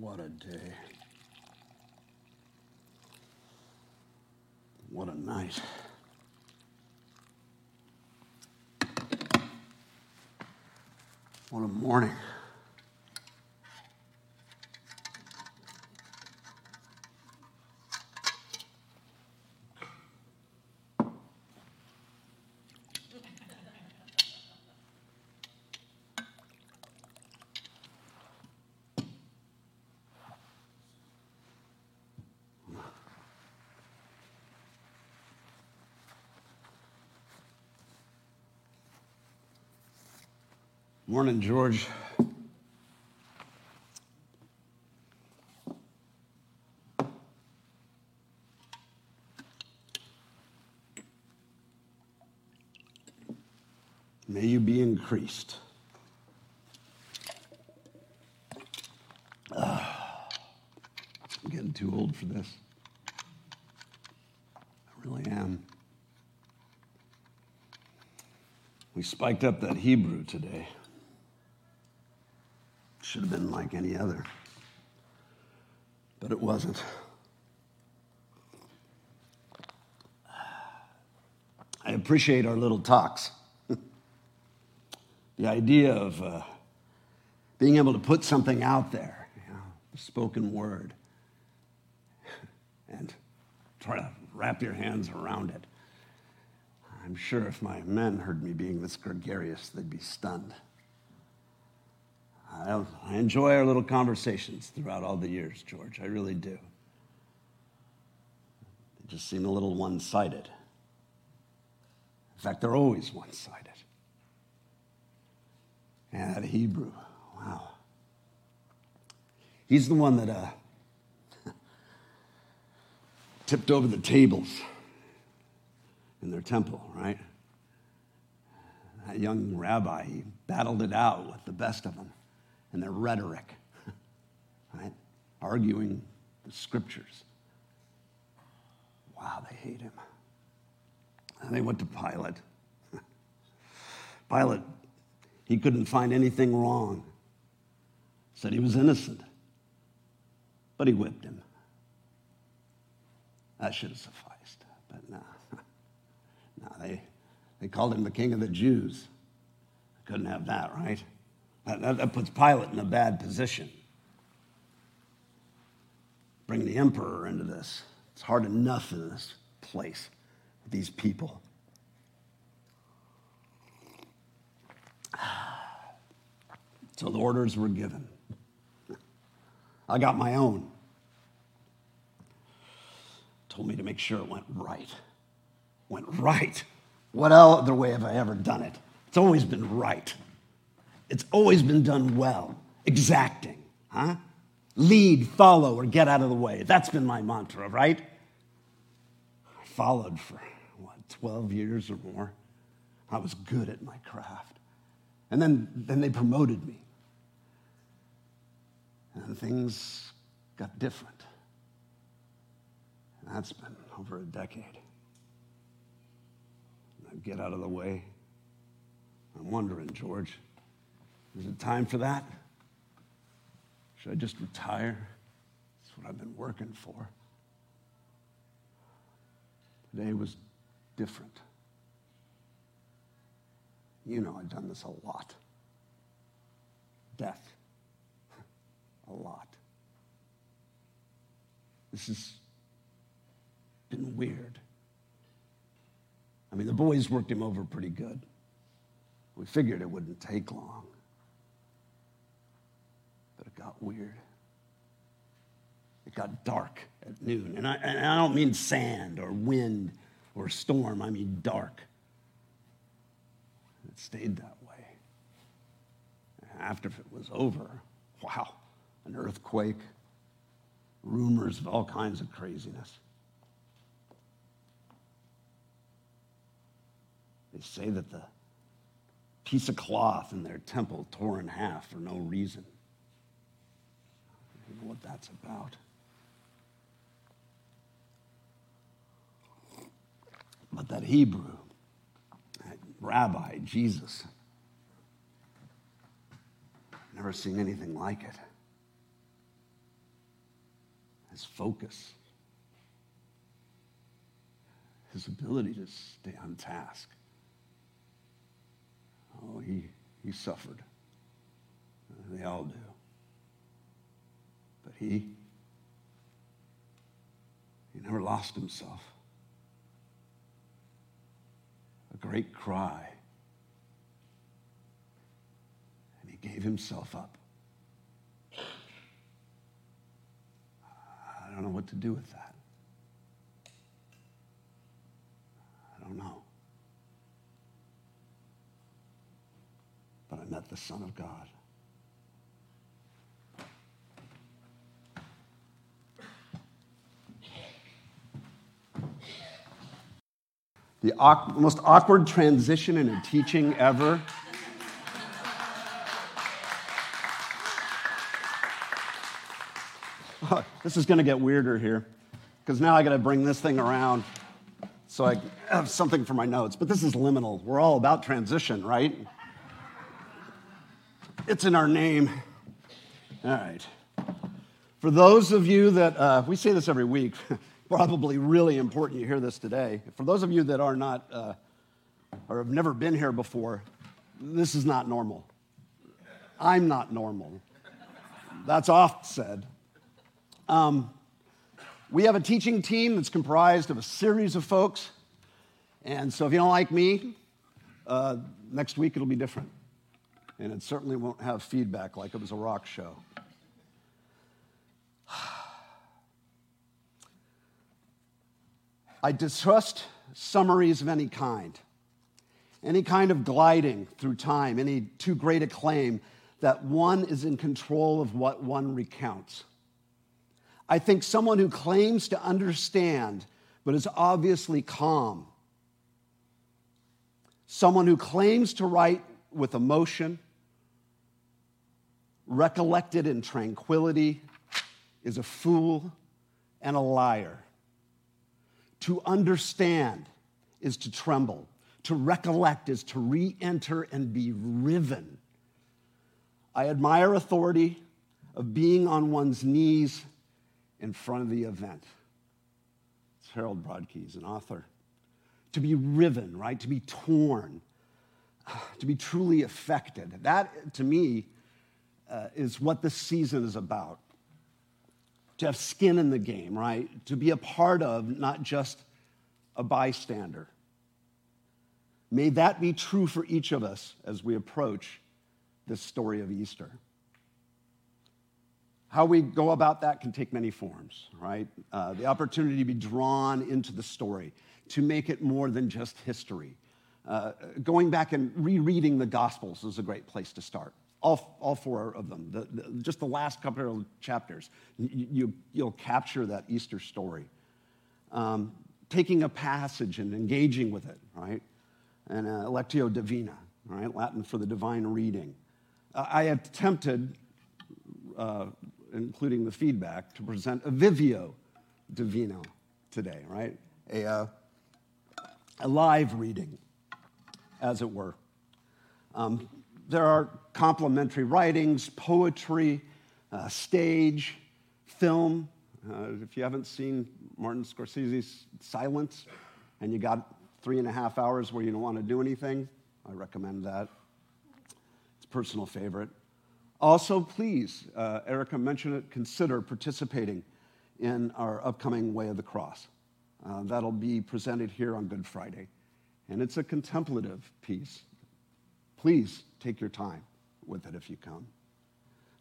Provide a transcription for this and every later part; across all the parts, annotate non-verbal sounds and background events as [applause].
What a day. What a night. What a morning. Morning, George. May you be increased. Ah, I'm getting too old for this. I really am. We spiked up that Hebrew today. Should have been like any other, but it wasn't. I appreciate our little talks. [laughs] the idea of uh, being able to put something out there, you know, the spoken word, and try to wrap your hands around it. I'm sure if my men heard me being this gregarious, they'd be stunned. I, enjoy our little conversations throughout all the years, George. I really do. They just seem a little one sided. In fact, they're always one sided. And that Hebrew, wow. He's the one that uh, [laughs] tipped over the tables in their temple, right? That young rabbi, he battled it out with the best of them and their rhetoric, right? Arguing the scriptures. Wow, they hate him. And they went to Pilate. [laughs] Pilate, he couldn't find anything wrong. Said he was innocent. But he whipped him. That should have sufficed. But no. [laughs] No, they, they called him the king of the Jews. Couldn't have that, right? That, that puts Pilate in a bad position. Bring the emperor into this. It's hard enough in this place with these people. [sighs] So the orders were given. I got my own. Told me to make sure it went right. Went right. What other way have I ever done it? It's always been right. It's always been done well. Exacting, huh? Lead, follow, or get out of the way. That's been my mantra, right? I followed for, what, 12 years or more. I was good at my craft. And then, then they promoted me. And things got different. And that's been over a decade. I get out of the way. I'm wondering, George. Is it time for that? Should I just retire? That's what I've been working for. Today was different. You know, I've done this a lot. Death. [laughs] A lot. This has been weird. I mean, the boys worked him over pretty good. We figured it wouldn't take long it got weird. It got dark at noon. And I, and I don't mean sand or wind or storm, I mean dark. It stayed that way. After it was over, wow, an earthquake, rumors of all kinds of craziness. They say that the piece of cloth in their temple tore in half for no reason what that's about. But that Hebrew, that rabbi, Jesus, never seen anything like it. his focus, his ability to stay on task. Oh, he, he suffered. They all do. He, he never lost himself. A great cry. And he gave himself up. I don't know what to do with that. I don't know. But I met the Son of God. The most awkward transition in a teaching ever. this is going to get weirder here because now I got to bring this thing around so I have something for my notes. But this is liminal. We're all about transition, right? It's in our name. All right. For those of you that, uh, we say this every week, [laughs] probably really important you hear this today. For those of you that are not, uh, or have never been here before, this is not normal. I'm not normal. That's oft said. Um, we have a teaching team that's comprised of a series of folks. And so if you don't like me, uh, next week it'll be different. And it certainly won't have feedback like it was a rock show. I distrust summaries of any kind, any kind of gliding through time, any too great a claim that one is in control of what one recounts. I think someone who claims to understand but is obviously calm, someone who claims to write with emotion, recollected in tranquility, is a fool and a liar. To understand is to tremble. To recollect is to re enter and be riven. I admire authority of being on one's knees in front of the event. It's Harold Brodkey's, an author. To be riven, right? To be torn, [sighs] to be truly affected. That, to me, uh, is what this season is about. To have skin in the game, right? To be a part of, not just a bystander. May that be true for each of us as we approach this story of Easter. How we go about that can take many forms, right? Uh, the opportunity to be drawn into the story, to make it more than just history. Uh, going back and rereading the Gospels is a great place to start. All, all four of them, the, the, just the last couple of chapters, you, will capture that Easter story. Um, taking a passage and engaging with it, right? And uh, Lectio Divina, right? Latin for the divine reading. Uh, I attempted uh, including the feedback, to present a Vivio Divino today, right? A, uh, a live reading, as it were. Um, there are complementary writings, poetry, uh, stage, film. Uh, if you haven't seen Martin Scorsese's Silence and you got three and a half hours where you don't want to do anything, I recommend that. It's a personal favorite. Also, please, uh, Erica mentioned it, consider participating in our upcoming Way of the Cross. Uh, that'll be presented here on Good Friday. And it's a contemplative piece. Please take your time with it if you come.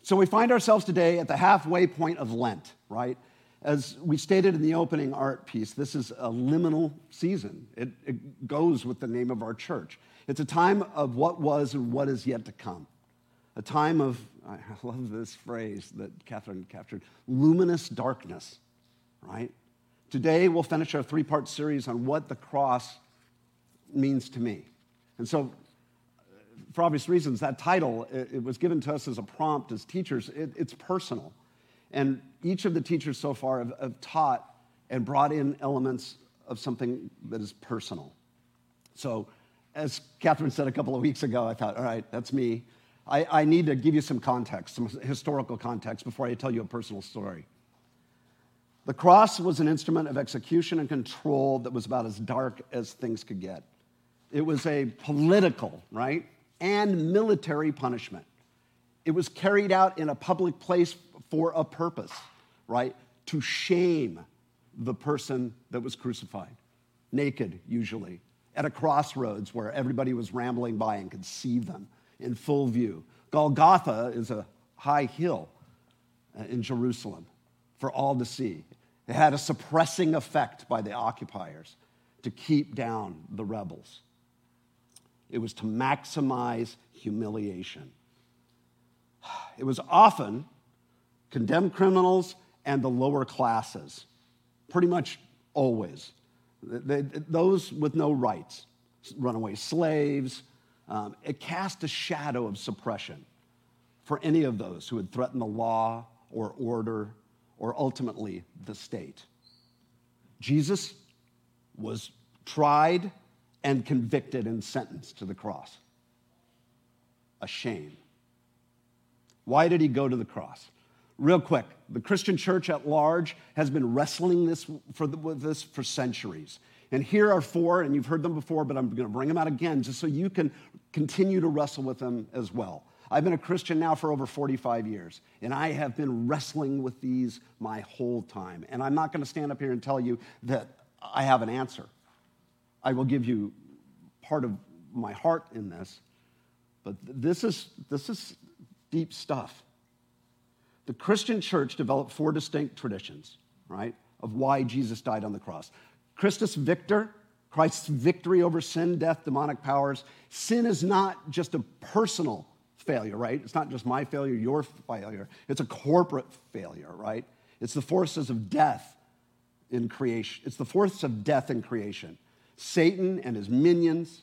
So we find ourselves today at the halfway point of Lent, right? As we stated in the opening art piece, this is a liminal season. It, it goes with the name of our church. It's a time of what was and what is yet to come a time of, I [laughs] love this phrase that Catherine captured, luminous darkness, right? Today we'll finish our three part series on what the cross means to me. And so, for obvious reasons, that title, it, was given to us as a prompt as teachers. It, it's personal. And each of the teachers so far have, have taught and brought in elements of something that is personal. So, as Catherine said a couple of weeks ago, I thought, all right, that's me. I, I need to give you some context, some historical context, before I tell you a personal story. The cross was an instrument of execution and control that was about as dark as things could get. It was a political, right, and military punishment. It was carried out in a public place for a purpose, right? To shame the person that was crucified, naked usually, at a crossroads where everybody was rambling by and could see them in full view. Golgotha is a high hill uh, in Jerusalem for all to see. It had a suppressing effect by the occupiers to keep down the rebels. It was to maximize humiliation. [sighs] It was often condemned criminals and the lower classes, pretty much always. They, those with no rights, runaway slaves. Um, it cast a shadow of suppression for any of those who had threatened the law or order or ultimately the state. Jesus was tried and convicted and sentenced to the cross. A shame. Why did he go to the cross? Real quick, the Christian church at large has been wrestling this for the, with this for centuries. And here are four, and you've heard them before, but I'm going to bring them out again just so you can continue to wrestle with them as well. I've been a Christian now for over 45 years, and I have been wrestling with these my whole time. And I'm not going to stand up here and tell you that I have an answer. I will give you part of my heart in this, but this is, this is deep stuff. The Christian church developed four distinct traditions, right, of why Jesus died on the cross. Christus Victor, Christ's victory over sin, death, demonic powers. Sin is not just a personal failure, right? It's not just my failure, your failure. It's a corporate failure, right? It's the forces of death in creation. It's the forces of death in creation. Satan and his minions,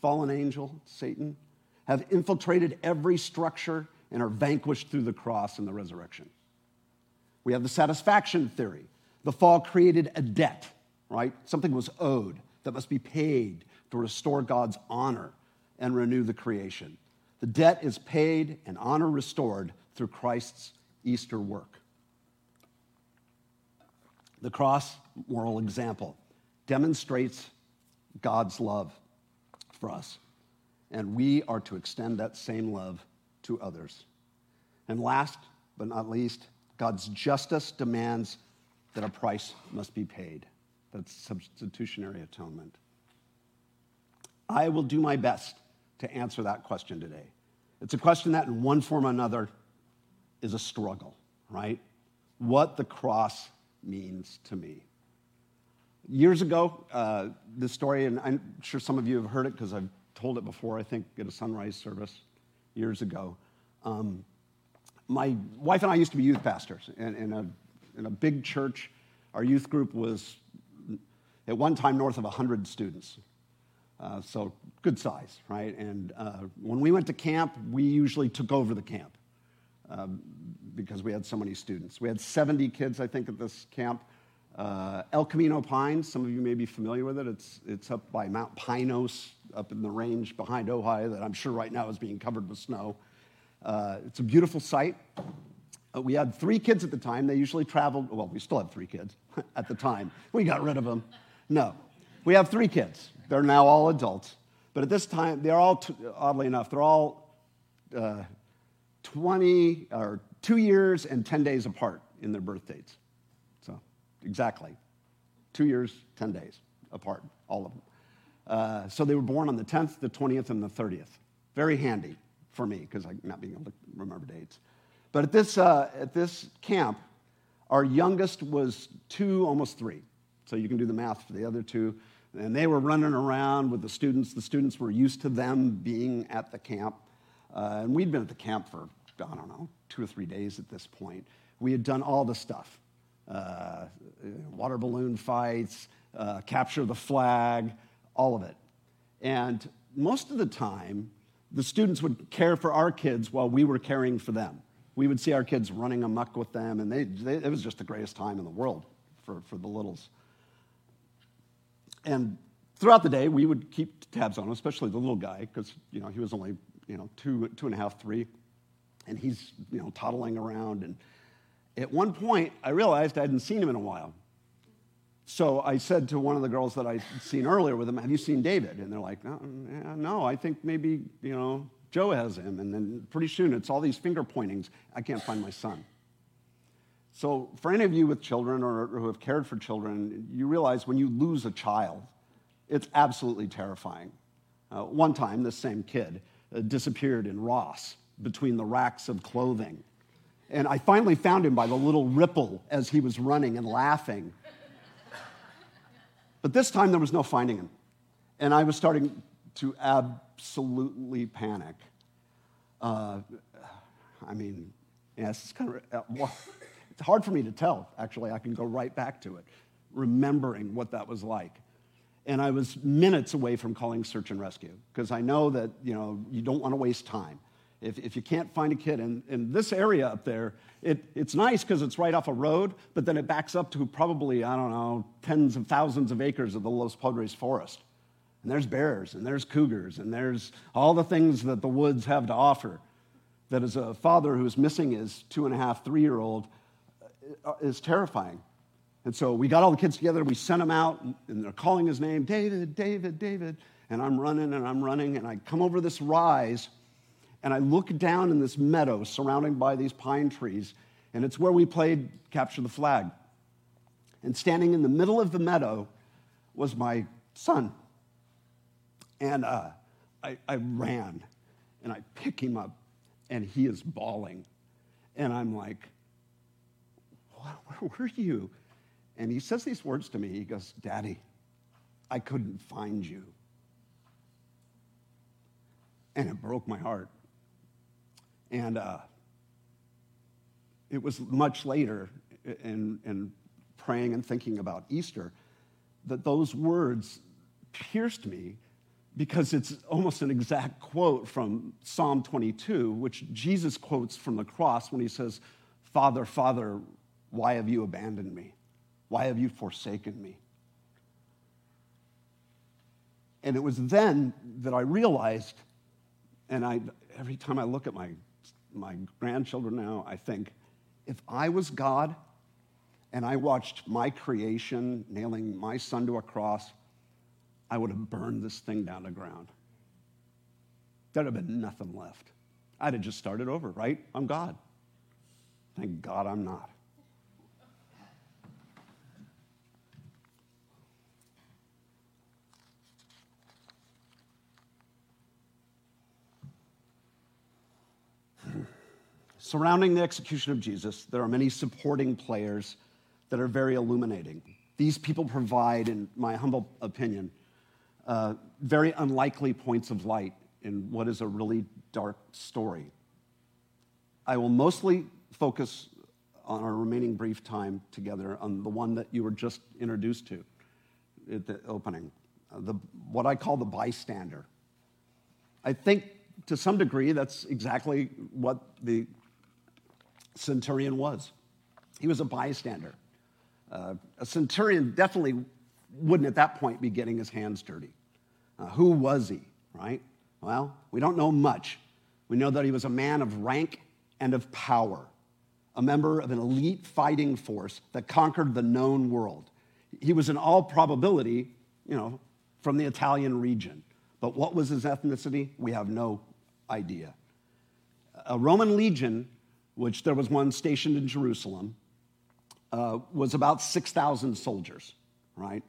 fallen angel, Satan, have infiltrated every structure and are vanquished through the cross and the resurrection. We have the satisfaction theory. The fall created a debt, right? Something was owed that must be paid to restore God's honor and renew the creation. The debt is paid and honor restored through Christ's Easter work. The cross, moral example, demonstrates God's love for us. And we are to extend that same love to others. And last but not least, God's justice demands that a price must be paid. That's substitutionary atonement. I will do my best to answer that question today. It's a question that, in one form or another, is a struggle, right? What the cross means to me. Years ago, uh, this story, and I'm sure some of you have heard it because I've told it before, I think, at a sunrise service years ago. Um, my wife and I used to be youth pastors in, in, a, in a big church. Our youth group was at one time north of 100 students. Uh, so good size, right? And uh, when we went to camp, we usually took over the camp um, because we had so many students. We had 70 kids, I think, at this camp. Uh, El Camino Pines, some of you may be familiar with it. It's, it's up by Mount Pinos, up in the range behind Ojai, that I'm sure right now is being covered with snow. Uh, it's a beautiful site. Uh, we had three kids at the time. They usually traveled, well, we still have three kids [laughs] at the time. We got rid of them. No. We have three kids. They're now all adults. But at this time, they're all, oddly enough, they're all uh, 20 or two years and 10 days apart in their birth dates. Exactly. Two years, 10 days apart, all of them. Uh, so they were born on the 10th, the 20th, and the 30th. Very handy for me because I'm not being able to remember dates. But at this, uh, at this camp, our youngest was two, almost three. So you can do the math for the other two. And they were running around with the students. The students were used to them being at the camp. Uh, and we'd been at the camp for, I don't know, two or three days at this point. We had done all the stuff uh, water balloon fights, uh, capture the flag, all of it. And most of the time, the students would care for our kids while we were caring for them. We would see our kids running amuck with them, and they, they, it was just the greatest time in the world for, for the littles. And throughout the day, we would keep tabs on him, especially the little guy, because you know he was only you know two, two and a half, three, and he's you know toddling around, and At one point, I realized I hadn't seen him in a while. So I said to one of the girls that I'd seen earlier with him, Have you seen David? And they're like, No, no I think maybe, you know, Joe has him. And then pretty soon it's all these finger pointings. I can't find my son. So, for any of you with children or who have cared for children, you realize when you lose a child, it's absolutely terrifying. Uh, one time, this same kid uh, disappeared in Ross between the racks of clothing. And I finally found him by the little ripple as he was running and laughing. But this time, there was no finding him. And I was starting to absolutely panic. Uh, I mean, yes, it's kind of. Uh, well, it's hard for me to tell, actually. I can go right back to it, remembering what that was like. And I was minutes away from calling search and rescue because I know that you, know, you don't want to waste time. If, if you can't find a kid, and in this area up there, it, it's nice because it's right off a road, but then it backs up to probably, I don't know, tens of thousands of acres of the Los Padres forest. And there's bears, and there's cougars, and there's all the things that the woods have to offer. That as a father who's missing his two and a half, three year old, uh, is terrifying. And so we got all the kids together, we sent them out, and they're calling his name, David, David, David. And I'm running and I'm running, and I come over this rise, and I look down in this meadow surrounded by these pine trees, and it's where we played Capture the Flag. And standing in the middle of the meadow was my son. And uh, I, I ran, and I pick him up, and he is bawling. And I'm like, where were you? And he says these words to me. He goes, Daddy, I couldn't find you. And it broke my heart. And uh, it was much later in, in praying and thinking about Easter that those words pierced me because it's almost an exact quote from Psalm 22, which Jesus quotes from the cross when he says, Father, Father, why have you abandoned me? Why have you forsaken me? And it was then that I realized, and I, every time I look at my, my grandchildren now, I think, if I was God and I watched my creation nailing my son to a cross, I would have burned this thing down to ground. There'd have been nothing left. I'd have just started over, right? I'm God. Thank God I'm not. Surrounding the execution of Jesus, there are many supporting players that are very illuminating. These people provide, in my humble opinion, uh, very unlikely points of light in what is a really dark story. I will mostly focus on our remaining brief time together on the one that you were just introduced to at the opening, uh, the, what I call the bystander. I think to some degree that's exactly what the centurion was. He was a bystander. Uh, a centurion definitely wouldn't at that point be getting his hands dirty. Uh, who was he, right? Well, we don't know much. We know that he was a man of rank and of power, a member of an elite fighting force that conquered the known world. He was, in all probability, you know, from the Italian region. But what was his ethnicity? We have no idea. A Roman legion which there was one stationed in Jerusalem, uh, was about 6,000 soldiers, right?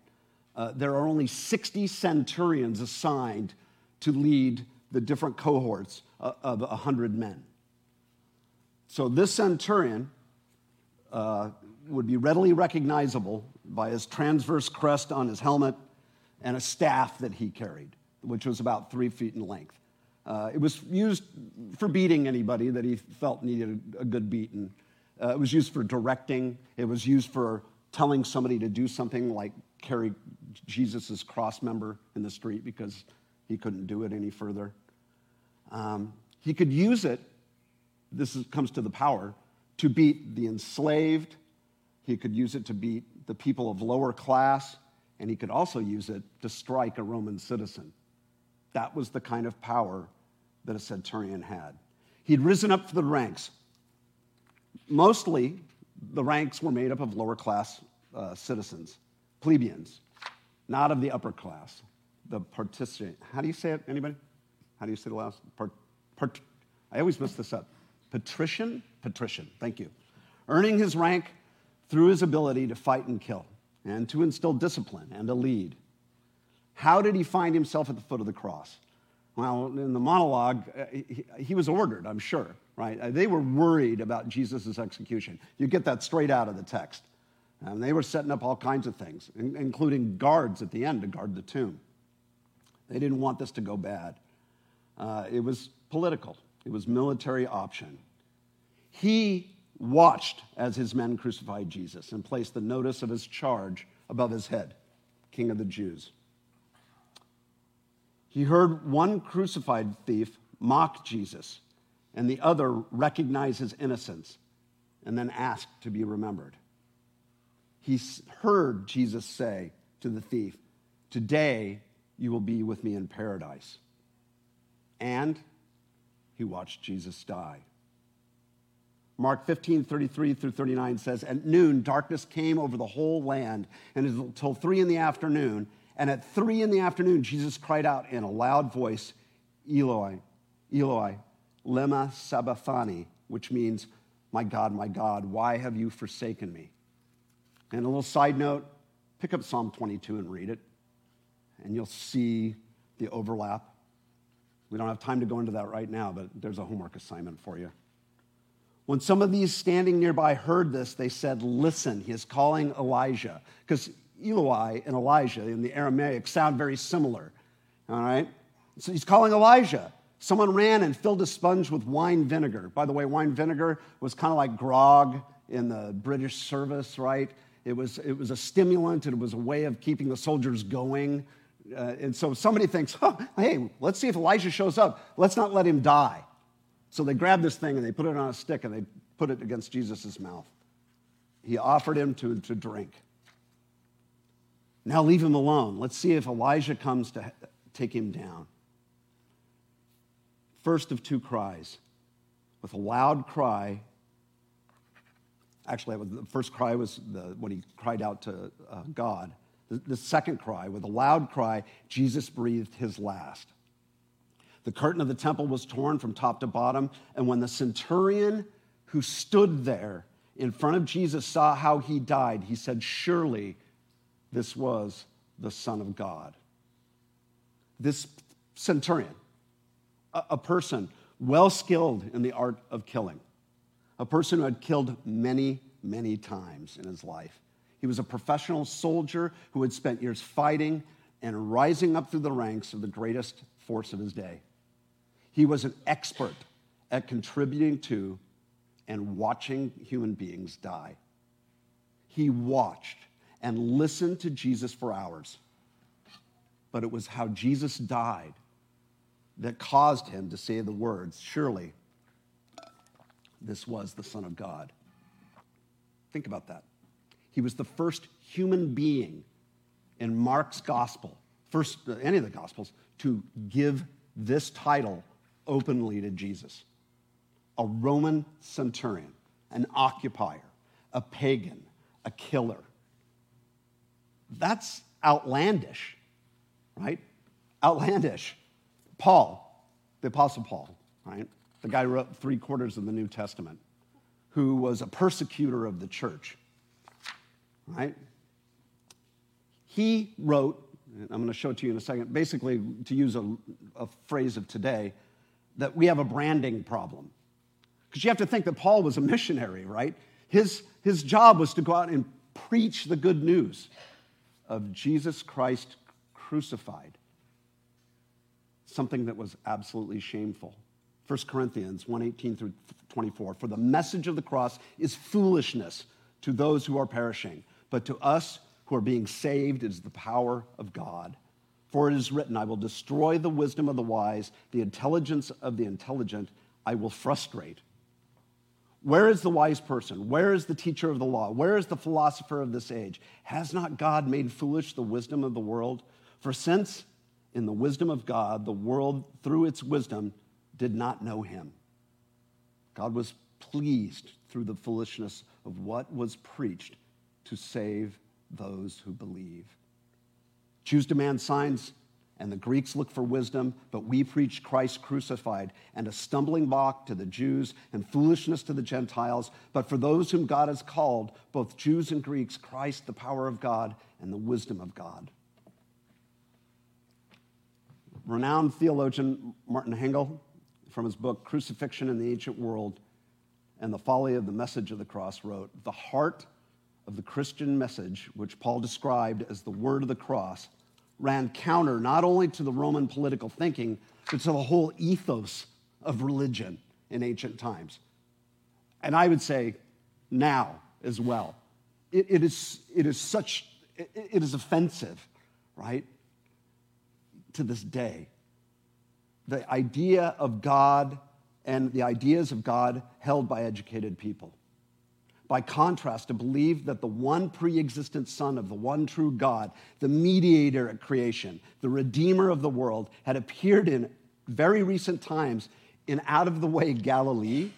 Uh, there are only 60 centurions assigned to lead the different cohorts uh, of 100 men. So this centurion uh, would be readily recognizable by his transverse crest on his helmet and a staff that he carried, which was about three feet in length. Uh, it was used for beating anybody that he felt needed a, good beating. Uh, it was used for directing. It was used for telling somebody to do something like carry Jesus' cross member in the street because he couldn't do it any further. Um, he could use it, this is, comes to the power, to beat the enslaved. He could use it to beat the people of lower class. And he could also use it to strike a Roman citizen. That was the kind of power that a centurion had. He'd risen up to the ranks. Mostly the ranks were made up of lower class uh, citizens, plebeians, not of the upper class. The participant, how do you say it, anybody? How do you say the last? Part, part, I always mess this up. Patrician? Patrician, thank you. Earning his rank through his ability to fight and kill and to instill discipline and to lead. How did he find himself at the foot of the cross? Well, in the monologue, uh, he, was ordered, I'm sure, right? Uh, they were worried about Jesus' execution. You get that straight out of the text. And they were setting up all kinds of things, including guards at the end to guard the tomb. They didn't want this to go bad. Uh, it was political, it was military option. He watched as his men crucified Jesus and placed the notice of his charge above his head, King of the Jews. He heard one crucified thief mock Jesus and the other recognize his innocence and then ask to be remembered. He heard Jesus say to the thief, Today you will be with me in paradise. And he watched Jesus die. Mark 15, 33 through 39 says, At noon, darkness came over the whole land, and until three in the afternoon, and at three in the afternoon, Jesus cried out in a loud voice, Eloi, Eloi, lema sabachthani, which means, My God, my God, why have you forsaken me? And a little side note pick up Psalm 22 and read it, and you'll see the overlap. We don't have time to go into that right now, but there's a homework assignment for you. When some of these standing nearby heard this, they said, Listen, he is calling Elijah. Because Eloi and Elijah in the Aramaic sound very similar. All right? So he's calling Elijah. Someone ran and filled a sponge with wine vinegar. By the way, wine vinegar was kind of like grog in the British service, right? It was, it was a stimulant, and it was a way of keeping the soldiers going. Uh, and so somebody thinks, hey, let's see if Elijah shows up. Let's not let him die. So they grab this thing and they put it on a stick and they put it against Jesus' mouth. He offered him to, to drink. Now leave him alone. Let's see if Elijah comes to take him down. First of two cries. With a loud cry, actually, the first cry was the, when he cried out to uh, God. The, the second cry, with a loud cry, Jesus breathed his last. The curtain of the temple was torn from top to bottom, and when the centurion who stood there in front of Jesus saw how he died, he said, Surely this was the Son of God. This centurion, a, person well skilled in the art of killing, a person who had killed many, many times in his life. He was a professional soldier who had spent years fighting and rising up through the ranks of the greatest force of his day. He was an expert at contributing to and watching human beings die. He watched and listened to Jesus for hours. But it was how Jesus died that caused him to say the words, Surely this was the Son of God. Think about that. He was the first human being in Mark's gospel, first, uh, any of the gospels, to give this title openly to Jesus. A Roman centurion, an occupier, a pagan, a killer that's outlandish, right? Outlandish. Paul, the Apostle Paul, right? The guy who wrote three quarters of the New Testament, who was a persecutor of the church, right? He wrote, I'm going to show it to you in a second, basically, to use a, a phrase of today, that we have a branding problem. Because you have to think that Paul was a missionary, right? His, his job was to go out and preach the good news of Jesus Christ crucified, something that was absolutely shameful. 1 Corinthians 1:18 through 24 for the message of the cross is foolishness to those who are perishing but to us who are being saved is the power of God for it is written I will destroy the wisdom of the wise the intelligence of the intelligent I will frustrate where is the wise person? Where is the teacher of the law? Where is the philosopher of this age? Has not God made foolish the wisdom of the world? For since in the wisdom of God, the world through its wisdom did not know him. God was pleased through the foolishness of what was preached to save those who believe. Jews demand signs, and the Greeks look for wisdom, but we preach Christ crucified and a stumbling block to the Jews and foolishness to the Gentiles. But for those whom God has called, both Jews and Greeks, Christ, the power of God and the wisdom of God. Renowned theologian Martin Hengel, from his book Crucifixion in the Ancient World and the Folly of the Message of the Cross, wrote The heart of the Christian message, which Paul described as the word of the cross, ran counter not only to the Roman political thinking, but to the whole ethos of religion in ancient times. And I would say now as well. it, it is, it is such, it, it is offensive, right? To this day. The idea of God and the ideas of God held by educated people by contrast, to believe that the one pre existent Son of the one true God, the mediator at creation, the Redeemer of the world, had appeared in very recent times in out of the way Galilee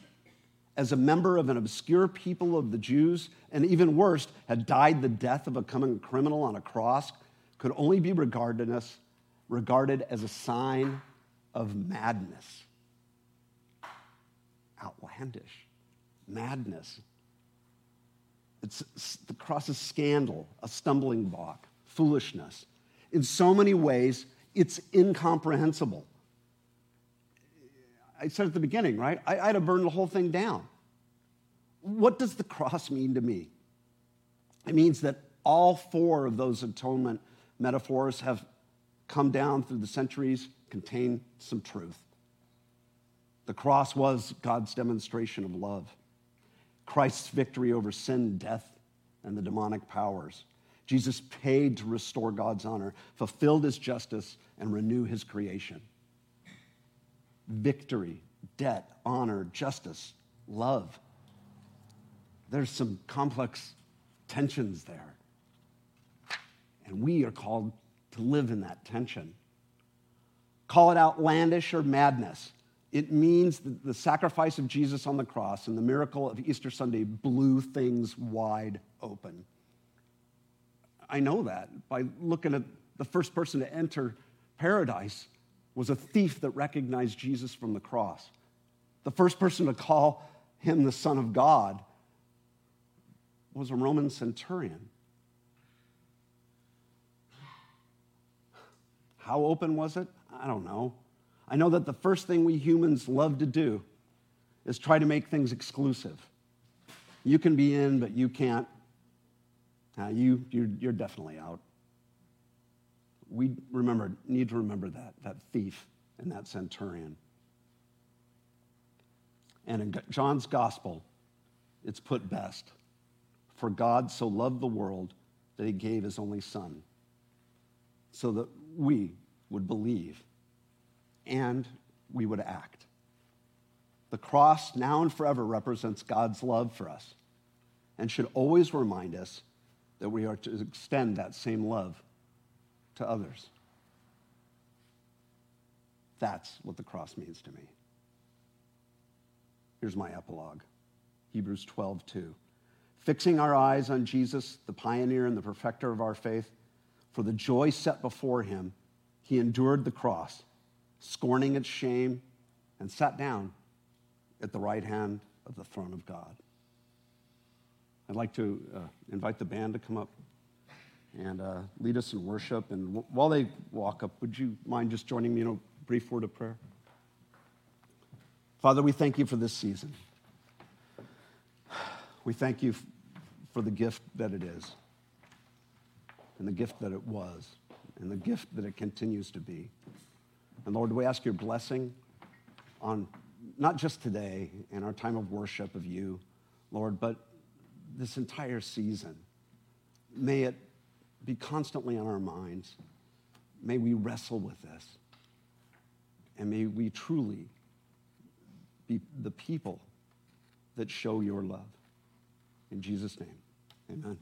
as a member of an obscure people of the Jews, and even worse, had died the death of a coming criminal on a cross, could only be regarded as, regarded as a sign of madness. Outlandish. Madness. It's the cross is scandal, a stumbling block, foolishness. In so many ways, it's incomprehensible. I said at the beginning, right? I, had to burn the whole thing down. What does the cross mean to me? It means that all four of those atonement metaphors have come down through the centuries, contain some truth. The cross was God's demonstration of love. Christ's victory over sin, death, and the demonic powers. Jesus paid to restore God's honor, fulfilled his justice, and renew his creation. Victory, debt, honor, justice, love. There's some complex tensions there. And we are called to live in that tension. Call it outlandish or madness. It means that the sacrifice of Jesus on the cross and the miracle of Easter Sunday blew things wide open. I know that by looking at the first person to enter paradise was a thief that recognized Jesus from the cross. The first person to call him the Son of God was a Roman centurion. How open was it? I don't know. I know that the first thing we humans love to do is try to make things exclusive. You can be in, but you can't. Uh, you, you're, you're definitely out. We remember, need to remember that, that thief and that centurion. And in John's gospel, it's put best For God so loved the world that he gave his only son, so that we would believe and we would act. The cross, now and forever, represents God's love for us and should always remind us that we are to extend that same love to others. That's what the cross means to me. Here's my epilogue Hebrews 12, 2. Fixing our eyes on Jesus, the pioneer and the perfecter of our faith, for the joy set before him, he endured the cross scorning its shame, and sat down at the right hand of the throne of God. I'd like to uh, invite the band to come up and uh, lead us in worship. And w- while they walk up, would you mind just joining me in a brief word of prayer? Father, we thank you for this season. We thank you for the gift that it is, and the gift that it was, and the gift that it continues to be. And Lord, we ask your blessing on not just today and our time of worship of you, Lord, but this entire season. May it be constantly on our minds. May we wrestle with this. And may we truly be the people that show your love. In Jesus' name, amen.